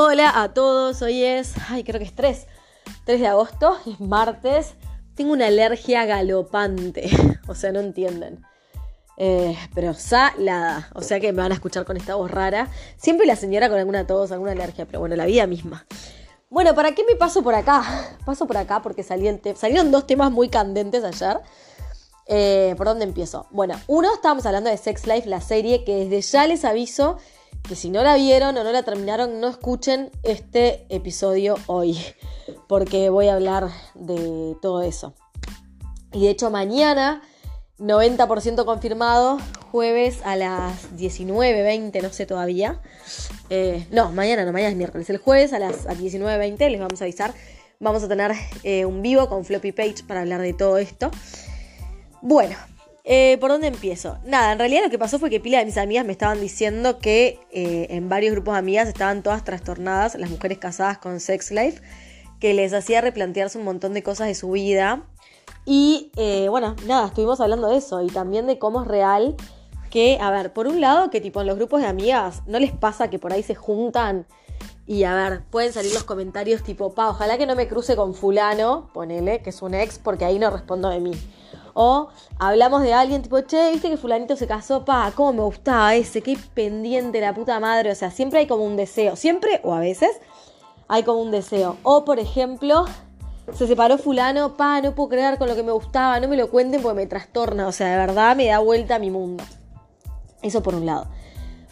Hola a todos, hoy es, ay, creo que es 3, 3 de agosto, es martes. Tengo una alergia galopante, o sea, no entienden. Eh, pero salada, o sea que me van a escuchar con esta voz rara. Siempre la señora con alguna tos, alguna alergia, pero bueno, la vida misma. Bueno, ¿para qué me paso por acá? Paso por acá porque salieron dos temas muy candentes ayer. Eh, ¿Por dónde empiezo? Bueno, uno, estábamos hablando de Sex Life, la serie, que desde ya les aviso que si no la vieron o no la terminaron, no escuchen este episodio hoy, porque voy a hablar de todo eso. Y de hecho mañana, 90% confirmado, jueves a las 19.20, no sé todavía. Eh, no, mañana no, mañana es miércoles. El jueves a las 19.20 les vamos a avisar. Vamos a tener eh, un vivo con Floppy Page para hablar de todo esto. Bueno, eh, ¿Por dónde empiezo? Nada, en realidad lo que pasó fue que pila de mis amigas me estaban diciendo que eh, en varios grupos de amigas estaban todas trastornadas, las mujeres casadas con Sex Life, que les hacía replantearse un montón de cosas de su vida. Y eh, bueno, nada, estuvimos hablando de eso y también de cómo es real que, a ver, por un lado, que tipo en los grupos de amigas no les pasa que por ahí se juntan y a ver, pueden salir los comentarios tipo, pa, ojalá que no me cruce con fulano, ponele, que es un ex, porque ahí no respondo de mí. O hablamos de alguien tipo, che, viste que fulanito se casó, pa, cómo me gustaba ese, qué pendiente la puta madre. O sea, siempre hay como un deseo, siempre o a veces hay como un deseo. O por ejemplo, se separó fulano, pa, no puedo creer con lo que me gustaba, no me lo cuenten porque me trastorna. O sea, de verdad me da vuelta a mi mundo. Eso por un lado.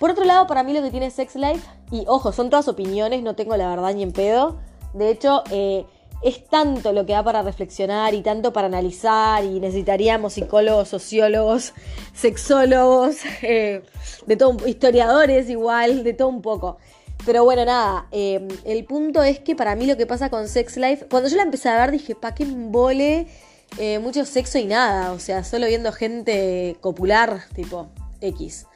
Por otro lado, para mí lo que tiene Sex Life, y ojo, son todas opiniones, no tengo la verdad ni en pedo. De hecho, eh, es tanto lo que da para reflexionar y tanto para analizar y necesitaríamos psicólogos, sociólogos, sexólogos, eh, de todo, historiadores igual, de todo un poco. Pero bueno, nada, eh, el punto es que para mí lo que pasa con Sex Life, cuando yo la empecé a ver dije, pa' qué embole, eh, mucho sexo y nada, o sea, solo viendo gente copular, tipo X.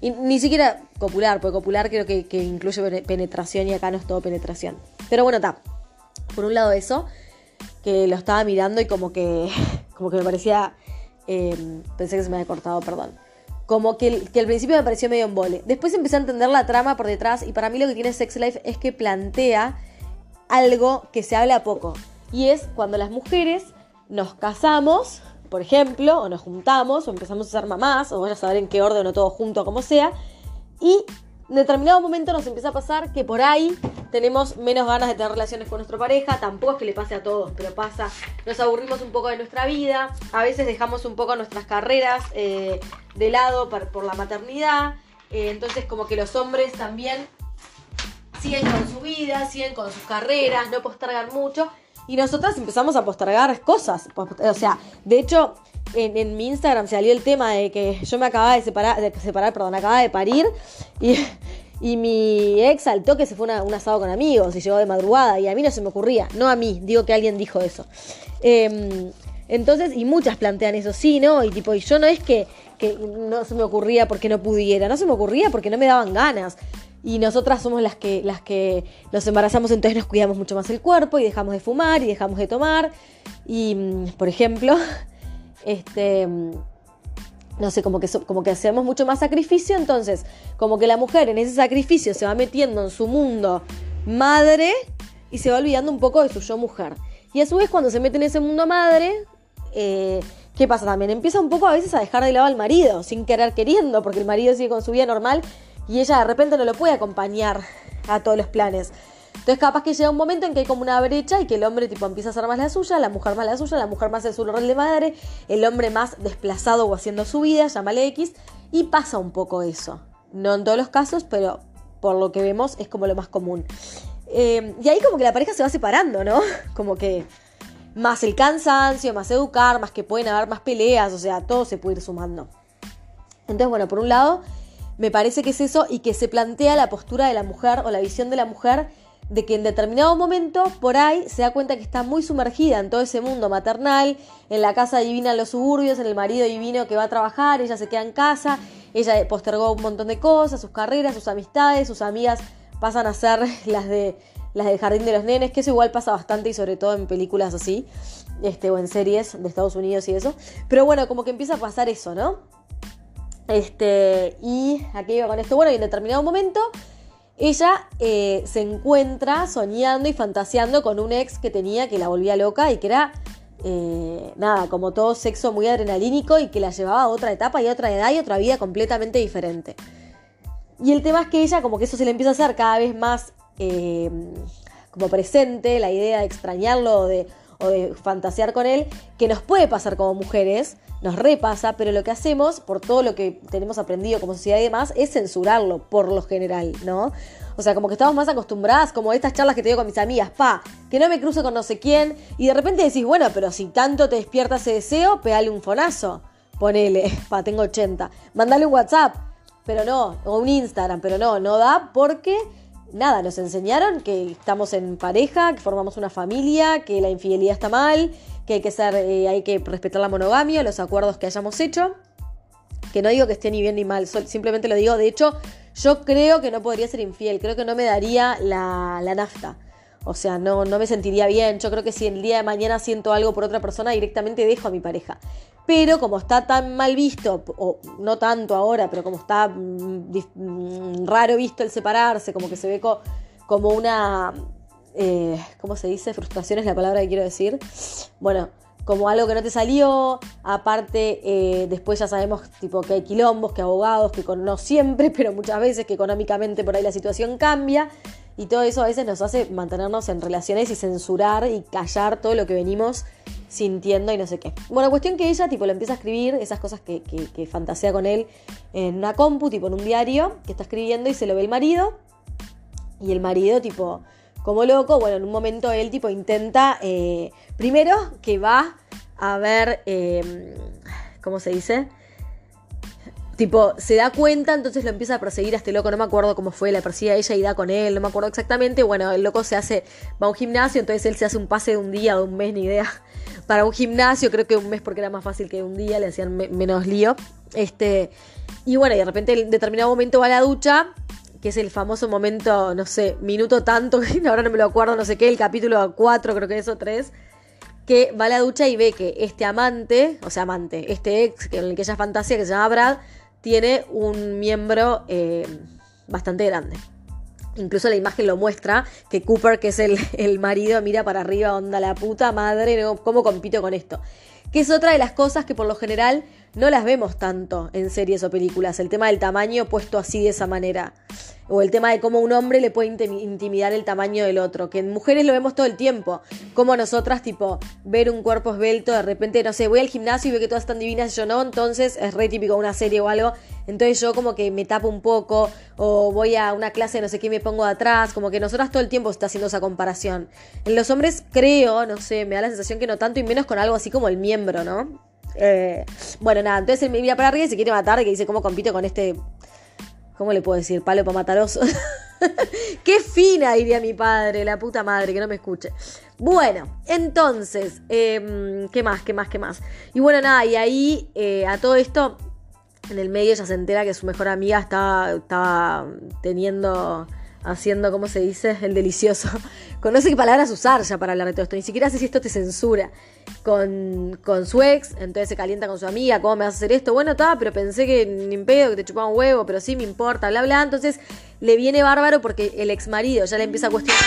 Y ni siquiera copular, porque copular creo que, que incluye penetración y acá no es todo penetración. Pero bueno, está. Por un lado eso, que lo estaba mirando y como que, como que me parecía, em, pensé que se me había cortado, perdón. Como que, que al principio me pareció medio embole. Después empecé a entender la trama por detrás y para mí lo que tiene Sex Life es que plantea algo que se habla poco. Y es cuando las mujeres nos casamos, por ejemplo, o nos juntamos, o empezamos a ser mamás, o voy a saber en qué orden o todo junto, como sea, y en determinado momento nos empieza a pasar que por ahí tenemos menos ganas de tener relaciones con nuestra pareja, tampoco es que le pase a todos, pero pasa, nos aburrimos un poco de nuestra vida, a veces dejamos un poco nuestras carreras eh, de lado por, la maternidad, eh, entonces como que los hombres también siguen con su vida, siguen con sus carreras, no postergan mucho, y nosotras empezamos a postergar cosas, o sea, de hecho... En, mi Instagram salió el tema de que yo me acababa de separar, de separar, perdón, acababa de parir y y mi ex saltó que se fue un asado con amigos y llegó de madrugada. Y a mí no se me ocurría. No a mí, digo que alguien dijo eso. Em, entonces, y muchas plantean eso, sí, ¿no? Y tipo, y yo no es que, que no se me ocurría porque no pudiera, no se me ocurría porque no me daban ganas. Y nosotras somos las que, las que nos embarazamos, entonces nos cuidamos mucho más el cuerpo y dejamos de fumar y dejamos de tomar. Y, mm, por ejemplo, este no sé, como que, como que hacemos mucho más sacrificio, entonces como que la mujer en ese sacrificio se va metiendo en su mundo madre y se va olvidando un poco de su yo mujer. Y a su vez cuando se mete en ese mundo madre, eh, ¿qué pasa también? Empieza un poco a veces a dejar de lado al marido, sin querer queriendo, porque el marido sigue con su vida normal y ella de repente no lo puede acompañar a todos los planes. Entonces capaz que llega un momento en que hay como una brecha y que el hombre tipo empieza a hacer más la suya, la mujer más la suya, la mujer más en su rol de madre, el hombre más desplazado o haciendo su vida, llámale X, y pasa un poco eso. No en todos los casos, pero por lo que vemos es como lo más común. Eh, y ahí como que la pareja se va separando, ¿no? Como que más el cansancio, más educar, más que pueden haber más peleas, o sea, todo se puede ir sumando. Entonces, bueno, por un lado, me parece que es eso y que se plantea la postura de la mujer o la visión de la mujer de que en determinado momento por ahí se da cuenta que está muy sumergida en todo ese mundo maternal, en la casa divina en los suburbios, en el marido divino que va a trabajar, ella se queda en casa, ella postergó un montón de cosas, sus carreras, sus amistades, sus amigas pasan a ser las de las del jardín de los nenes, que eso igual pasa bastante y sobre todo en películas así, este, o en series de Estados Unidos y eso. Pero bueno, como que empieza a pasar eso, ¿no? Este, y aquí iba con esto, bueno, y en determinado momento ella eh, se encuentra soñando y fantaseando con un ex que tenía que la volvía loca y que era, eh, nada, como todo sexo muy adrenalínico y que la llevaba a otra etapa y a otra edad y otra vida completamente diferente. Y el tema es que ella como que eso se le empieza a hacer cada vez más eh, como presente, la idea de extrañarlo de, o de fantasear con él, que nos puede pasar como mujeres, nos repasa, pero lo que hacemos, por todo lo que tenemos aprendido como sociedad y demás, es censurarlo, por lo general, ¿no? O sea, como que estamos más acostumbradas, como estas charlas que te digo con mis amigas, pa, que no me cruce con no sé quién, y de repente decís, bueno, pero si tanto te despierta ese deseo, pegale un fonazo. Ponele, pa, tengo 80. Mandale un WhatsApp, pero no, o un Instagram, pero no, no da porque nada, nos enseñaron que estamos en pareja, que formamos una familia, que la infidelidad está mal, que hay que ser, eh, hay que respetar la monogamia, los acuerdos que hayamos hecho. Que no digo que esté ni bien ni mal, simplemente lo digo. De hecho, yo creo que no podría ser infiel, creo que no me daría la, la nafta. O sea, no, no me sentiría bien. Yo creo que si el día de mañana siento algo por otra persona, directamente dejo a mi pareja. Pero como está tan mal visto, o no tanto ahora, pero como está mm, mm, raro visto el separarse, como que se ve como una... Eh, ¿Cómo se dice? Frustración es la palabra que quiero decir. Bueno, como algo que no te salió. Aparte, eh, después ya sabemos tipo que hay quilombos, que abogados, que no siempre, pero muchas veces que económicamente por ahí la situación cambia. Y todo eso a veces nos hace mantenernos en relaciones y censurar y callar todo lo que venimos sintiendo y no sé qué. Bueno, cuestión que ella tipo le empieza a escribir esas cosas que, que, fantasea con él en una compu, tipo en un diario que está escribiendo y se lo ve el marido. Y el marido tipo como loco, bueno, en un momento él tipo intenta, eh, primero que va a ver, em, ¿cómo se dice? Tipo, se da cuenta, entonces lo empieza a perseguir a este loco, no me acuerdo cómo fue, la persigue a ella y da con él, no me acuerdo exactamente. Bueno, el loco se hace, va a un gimnasio, entonces él se hace un pase de un día, de un mes, ni idea. Para un gimnasio, creo que un mes porque era más fácil que un día, le hacían menos lío. Este, y bueno, y de repente en determinado momento va a la ducha, que es el famoso momento, no sé, minuto tanto, ahora no me lo acuerdo, no sé qué, el capítulo 4, creo que es o 3 que va a la ducha y ve que este amante, o sea, amante, este ex en el que ella fantasía, que se llama Brad, tiene un miembro eh, bastante grande. Incluso la imagen lo muestra, que Cooper, que es el, marido, mira para arriba, onda la puta madre, ¿cómo compito con esto? Que es otra de las cosas que por lo general no las vemos tanto en series o películas, el tema del tamaño puesto así de esa manera. O el tema de cómo un hombre le puede intimidar el tamaño del otro, que en mujeres lo vemos todo el tiempo, como nosotras, tipo, ver un cuerpo esbelto, de repente, no sé, voy al gimnasio y veo que todas están divinas. Y yo no, entonces es re típico una serie o algo, entonces yo como que me tapo un poco, o voy a una clase no sé qué me pongo atrás, como que nosotras todo el tiempo está haciendo esa comparación. En los hombres creo, no sé, me da la sensación que no tanto y menos con algo así como el miembro, ¿no? Eh, bueno, nada, entonces él me mira para arriba y se quiere matar, que dice cómo compito con este ¿Cómo le puedo decir? Palo para mataroso. Qué fina, diría mi padre, la puta madre, que no me escuche. Bueno, entonces, em, ¿qué más? ¿Qué más? ¿Qué más? Y bueno, nada, y ahí eh, a todo esto, en el medio ella se entera que su mejor amiga estaba, estaba teniendo haciendo, ¿cómo se dice? El delicioso. Conoce qué palabras usar ya para hablar de todo esto. Ni siquiera sé si esto te censura. Con, con su ex, entonces se calienta con su amiga, ¿cómo me vas a hacer esto? Bueno, estaba, pero pensé que ni pedo, que te chupaba un huevo, pero sí me importa, bla, bla. Entonces le viene bárbaro porque el ex marido ya le empieza a cuestionar.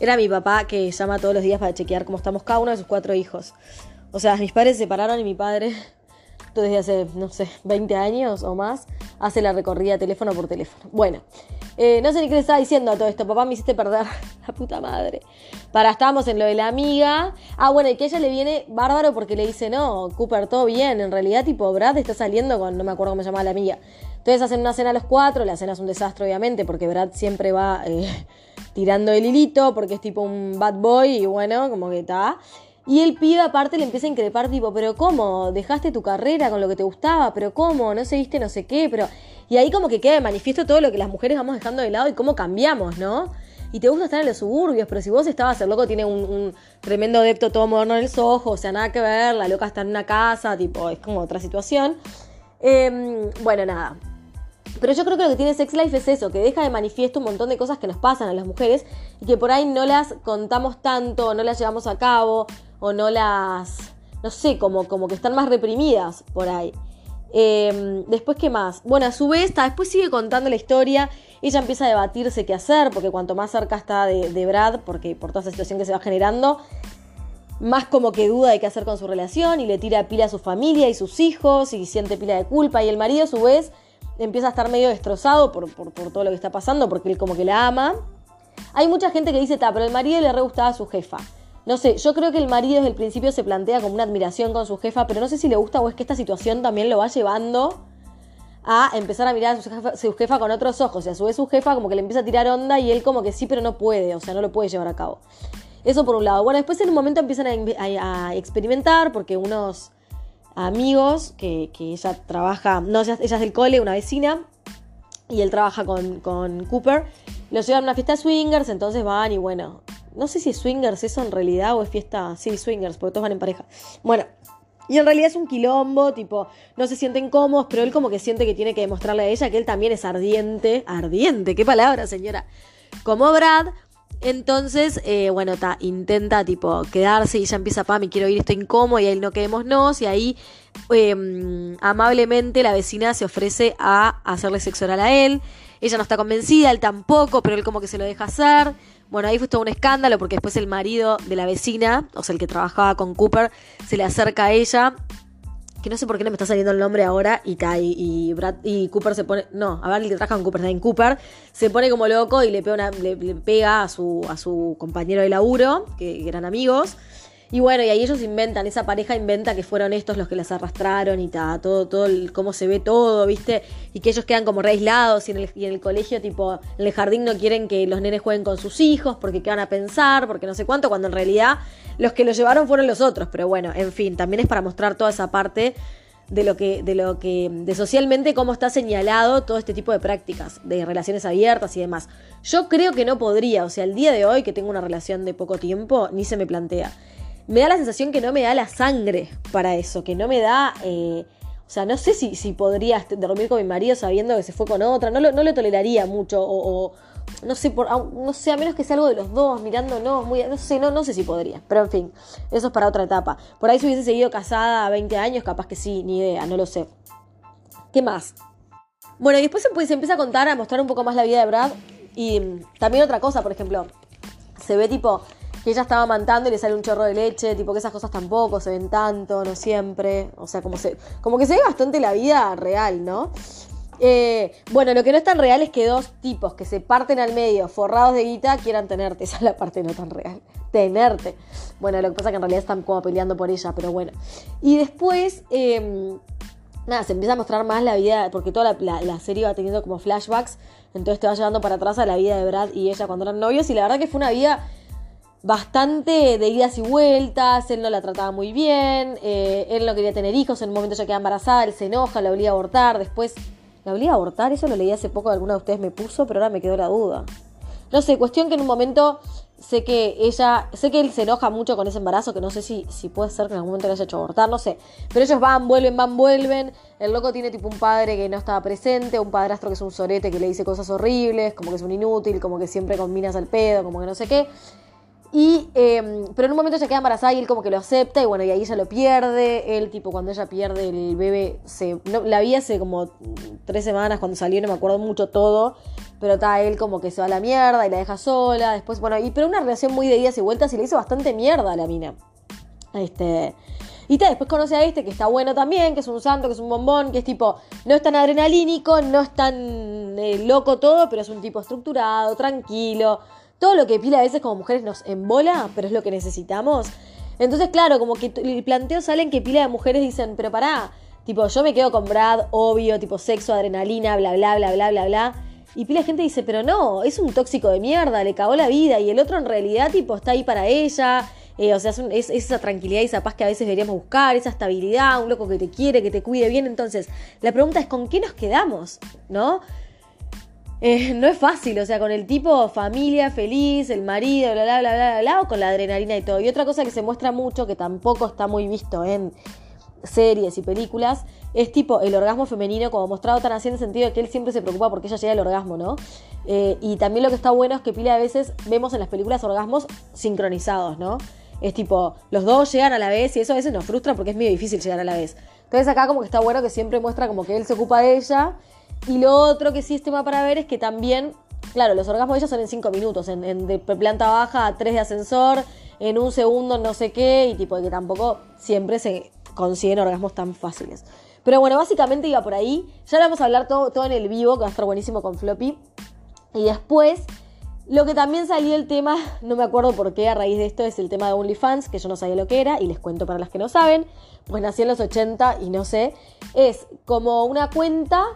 Era mi papá que llama todos los días para chequear cómo estamos cada uno de sus cuatro hijos. O sea, mis padres se separaron y mi padre desde hace, no sé, 20 años o más, hace la recorrida teléfono por teléfono. Bueno, eh, no sé ni qué le estaba diciendo a todo esto. Papá, me hiciste perder la puta madre. Para, estábamos en lo de la amiga. Ah, bueno, y que ella le viene bárbaro porque le dice, no, Cooper, todo bien. En realidad, tipo, Brad está saliendo con, no me acuerdo cómo se llama la amiga. Entonces hacen una cena a los cuatro. La cena es un desastre, obviamente, porque Brad siempre va eh, tirando el hilito, porque es tipo un bad boy y bueno, como que está. Y el pibe aparte le empieza a increpar tipo, pero ¿cómo? ¿Dejaste tu carrera con lo que te gustaba? ¿Pero cómo? ¿No se viste no sé qué? Pero... Y ahí como que queda de manifiesto todo lo que las mujeres vamos dejando de lado y cómo cambiamos, ¿no? Y te gusta estar en los suburbios, pero si vos estabas, el loco tiene un, tremendo adepto todo moderno en el sojo, o sea, nada que ver, la loca está en una casa, tipo, es como otra situación. Em, bueno, nada. Pero yo creo que lo que tiene Sex Life es eso, que deja de manifiesto un montón de cosas que nos pasan a las mujeres y que por ahí no las contamos tanto, no las llevamos a cabo, o no las, no sé, como, como que están más reprimidas por ahí. Em, después, ¿qué más? Bueno, a su vez, está, después sigue contando la historia. Ella empieza a debatirse qué hacer, porque cuanto más cerca está de, Brad, porque por toda esa situación que se va generando, más como que duda de qué hacer con su relación y le tira pila a su familia y sus hijos y siente pila de culpa. Y el marido, a su vez, empieza a estar medio destrozado por, todo lo que está pasando, porque él como que la ama. Hay mucha gente que dice, ta, pero el marido le re gustaba a su jefa. No sé, yo creo que el marido desde el principio se plantea como una admiración con su jefa, pero no sé si le gusta o es que esta situación también lo va llevando a empezar a mirar a su jefa, con otros ojos. Y a su vez su jefa como que le empieza a tirar onda y él como que sí, pero no puede, o sea, no lo puede llevar a cabo. Eso por un lado. Bueno, después en un momento empiezan a, experimentar porque unos amigos que, ella trabaja, no, ella, es del cole, una vecina, y él trabaja con, con Cooper, los llevan a una fiesta de swingers, entonces van y bueno, no sé si es swingers eso en realidad o es fiesta. Sí, swingers, porque todos van en pareja. Bueno, y en realidad es un quilombo, tipo, no se sienten cómodos, pero él como que siente que tiene que demostrarle a ella que él también es ardiente. Ardiente, qué palabra, señora. Como Brad. Entonces, eh, bueno, ta, intenta tipo quedarse y ella empieza, pa, me quiero ir, estoy incómodo y ahí no quedémonos. Y ahí em, amablemente la vecina se ofrece a hacerle sexo oral a él. Ella no está convencida, él tampoco, pero él como que se lo deja hacer. Bueno, ahí fue todo un escándalo porque después el marido de la vecina, o sea, el que trabajaba con Cooper, se le acerca a ella. Que no sé por qué no me está saliendo el nombre ahora. Y, y, Brad, y Cooper se pone. No, a ver, el que trabaja con Cooper, en Cooper. Se pone como loco y le pega, le, pega a, su, a su compañero de laburo, que eran amigos. Y bueno, y ahí ellos inventan, esa pareja inventa que fueron estos los que las arrastraron y ta, todo, todo el, cómo se ve todo, ¿viste? Y que ellos quedan como re aislados y en, el, y en el colegio, tipo, en el jardín no quieren que los nenes jueguen con sus hijos porque qué van a pensar, porque no sé cuánto, cuando en realidad los que los llevaron fueron los otros. Pero bueno, en fin, también es para mostrar toda esa parte de lo que, de lo que, de socialmente cómo está señalado todo este tipo de prácticas, de relaciones abiertas y demás. Yo creo que no podría, o sea, el día de hoy que tengo una relación de poco tiempo, ni se me plantea me da la sensación que no me da la sangre para eso, que no me da... Eh, o sea, no sé si, si podría dormir con mi marido sabiendo que se fue con otra, no lo, no lo toleraría mucho, o, no sé, por, no sé, a menos que sea algo de los dos, mirándonos, muy, no sé, no, no sé si podría, pero en fin, eso es para otra etapa. Por ahí si hubiese seguido casada a 20 años, capaz que sí, ni idea, no lo sé. ¿Qué más? Bueno, y después se, se empieza a contar, a mostrar un poco más la vida de Brad, y también otra cosa, por ejemplo, se ve tipo que ella estaba amantando y le sale un chorro de leche, tipo que esas cosas tampoco se ven tanto, no siempre. O sea, como, se, como que se ve bastante la vida real, ¿no? Eh, bueno, lo que no es tan real es que dos tipos que se parten al medio, forrados de guita, quieran tenerte. Esa es la parte no tan real. Tenerte. Bueno, lo que pasa es que en realidad están como peleando por ella, pero bueno. Y después, em, nada, se empieza a mostrar más la vida, porque toda la, la, serie va teniendo como flashbacks. Entonces te va llevando para atrás a la vida de Brad y ella cuando eran novios. Y la verdad que fue una vida bastante de idas y vueltas, él no la trataba muy bien, eh, él no quería tener hijos, en un momento ya queda embarazada, él se enoja, la obliga a abortar, después la obliga a abortar, eso lo leí hace poco, alguna de ustedes me puso, pero ahora me quedó la duda. No sé, cuestión que en un momento sé que ella, sé que él se enoja mucho con ese embarazo, que no sé si, si puede ser que en algún momento le haya hecho abortar, no sé. Pero ellos van, vuelven, van, vuelven. El loco tiene tipo un padre que no estaba presente, un padrastro que es un sorete que le dice cosas horribles, como que es un inútil, como que siempre combinas al pedo, como que no sé qué. Y, em, pero en un momento ella queda embarazada y él como que lo acepta y bueno, y ahí ella lo pierde. Él tipo cuando ella pierde el bebé, se, la vi hace como tres semanas cuando salió, no me acuerdo mucho todo. Pero está él como que se va a la mierda y la deja sola. Después, bueno, y, pero una relación muy de idas y vueltas y le hizo bastante mierda a la mina. Este... Y después conoce a este que está bueno también, que es un santo, que es un bombón, que es tipo, no es tan adrenalínico, no es tan eh, loco todo, pero es un tipo estructurado, tranquilo, todo lo que pila a veces como mujeres nos embola, pero es lo que necesitamos. Entonces, claro, como que el planteo sale que pila de mujeres dicen, pero pará, tipo, yo me quedo con Brad, obvio, tipo sexo, adrenalina, bla, bla, bla, bla, bla, bla. Y pila de gente dice, pero no, es un tóxico de mierda, le cagó la vida. Y el otro en realidad, tipo, está ahí para ella. Eh, o sea, es, esa tranquilidad y esa paz que a veces deberíamos buscar, esa estabilidad, un loco que te quiere, que te cuide bien. Entonces, la pregunta es, ¿con qué nos quedamos? ¿No? Eh, no es fácil, o sea, con el tipo familia, feliz, el marido, bla, bla, bla, bla, bla, o con la adrenalina y todo. Y otra cosa que se muestra mucho, que tampoco está muy visto en series y películas, es tipo el orgasmo femenino, como mostrado tan así en el sentido de que él siempre se preocupa porque ella llega al orgasmo, ¿no? Eh, y también lo que está bueno es que pila de veces vemos en las películas orgasmos sincronizados, ¿no? Es tipo, los dos llegan a la vez y eso a veces nos frustra porque es medio difícil llegar a la vez. Entonces acá como que está bueno que siempre muestra como que él se ocupa de ella. Y lo otro que sí es tema para ver es que también, claro, los orgasmos de ella son en 5 minutos, de planta baja a 3 de ascensor, en un segundo no sé qué, y tipo de que tampoco siempre se consiguen orgasmos tan fáciles. Pero bueno, básicamente iba por ahí. Ya le vamos a hablar todo, todo en el vivo, que va a estar buenísimo con Floppy. Y después, lo que también salió el tema, no me acuerdo por qué a raíz de esto, es el tema de OnlyFans, que yo no sabía lo que era, y les cuento para las que no saben, pues nací en los 80 y no sé. Es como una cuenta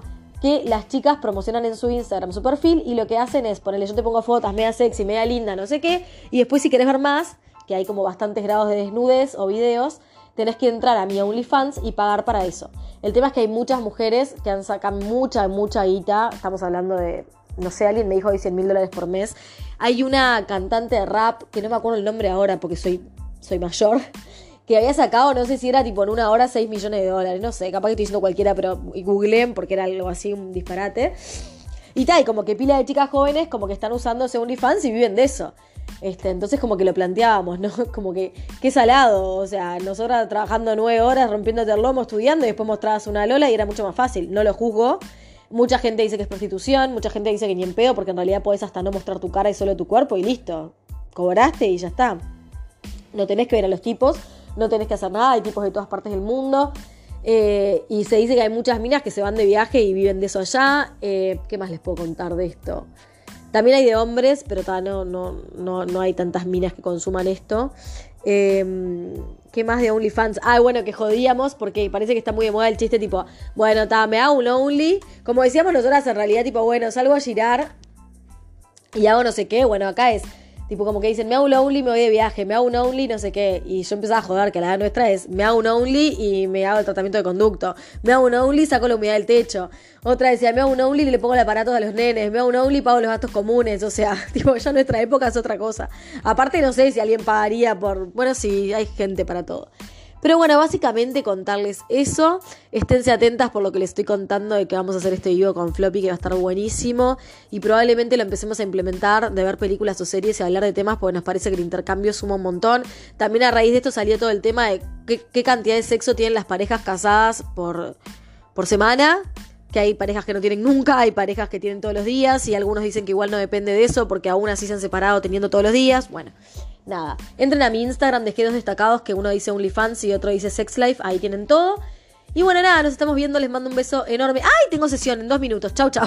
que las chicas promocionan en su Instagram, su perfil, y lo que hacen es ponerle, yo te pongo fotos media sexy, media linda, no sé qué, y después si querés ver más, que hay como bastantes grados de desnudez o videos, tenés que entrar a mi OnlyFans y pagar para eso. El tema es que hay muchas mujeres que han sacado mucha, mucha guita. Estamos hablando de, no sé, alguien me dijo hoy 100 mil dólares por mes. Hay una cantante de rap, que no me acuerdo el nombre ahora porque soy, soy mayor, que había sacado, no sé si era tipo en una hora 6 millones de dólares. No sé, capaz que estoy diciendo cualquiera, pero googleen porque era algo así, un disparate. Y tal, como que pila de chicas jóvenes como que están usando OnlyFans y viven de eso. Este, entonces como que lo planteábamos, ¿no? Como que, qué salado, o sea, nosotras trabajando nueve horas, rompiéndote el lomo, estudiando, y después mostrabas una Lola y era mucho más fácil, no lo juzgo. Mucha gente dice que es prostitución, mucha gente dice que ni en pedo, porque en realidad podés hasta no mostrar tu cara y solo tu cuerpo y listo. Cobraste y ya está. No tenés que ver a los tipos, no tenés que hacer nada, hay tipos de todas partes del mundo. Eh, y se dice que hay muchas minas que se van de viaje y viven de eso allá. Eh, ¿Qué más les puedo contar de esto? También hay de hombres, pero no, no, no, no hay tantas minas que consuman esto. Em, ¿Qué más de OnlyFans? Ah, bueno, que jodíamos porque parece que está muy de moda el chiste tipo, bueno, está, me hago un Only. Como decíamos nosotras en realidad, tipo, bueno, salgo a girar y hago no sé qué. Bueno, acá es Tipo, como que dicen, me hago un only, me voy de viaje, me hago un only, no sé qué. Y yo empezaba a joder, que la edad nuestra es, me hago un only y me hago el tratamiento de conducto. Me hago un only, saco la humedad del techo. Otra decía, me hago un only y le pongo el aparato a los nenes. Me hago un only y pago los gastos comunes. O sea, tipo, ya nuestra época es otra cosa. Aparte, no sé si alguien pagaría por. Bueno, sí, hay gente para todo. Pero bueno, básicamente contarles eso. Esténse atentas por lo que les estoy contando de que vamos a hacer este video con Floppy, que va a estar buenísimo. Y probablemente lo empecemos a implementar, de ver películas o series y hablar de temas, porque nos parece que el intercambio suma un montón. También a raíz de esto salió todo el tema de qué, cantidad de sexo tienen las parejas casadas por, por semana que hay parejas que no tienen nunca, hay parejas que tienen todos los días y algunos dicen que igual no depende de eso porque aún así se han separado teniendo todos los días. Bueno, nada. Entren a mi Instagram, dejé dos destacados que uno dice OnlyFans y otro dice Sex Life, ahí tienen todo. Y bueno, nada, nos estamos viendo, les mando un beso enorme. ¡Ay! Tengo sesión en dos minutos. Chau, chau.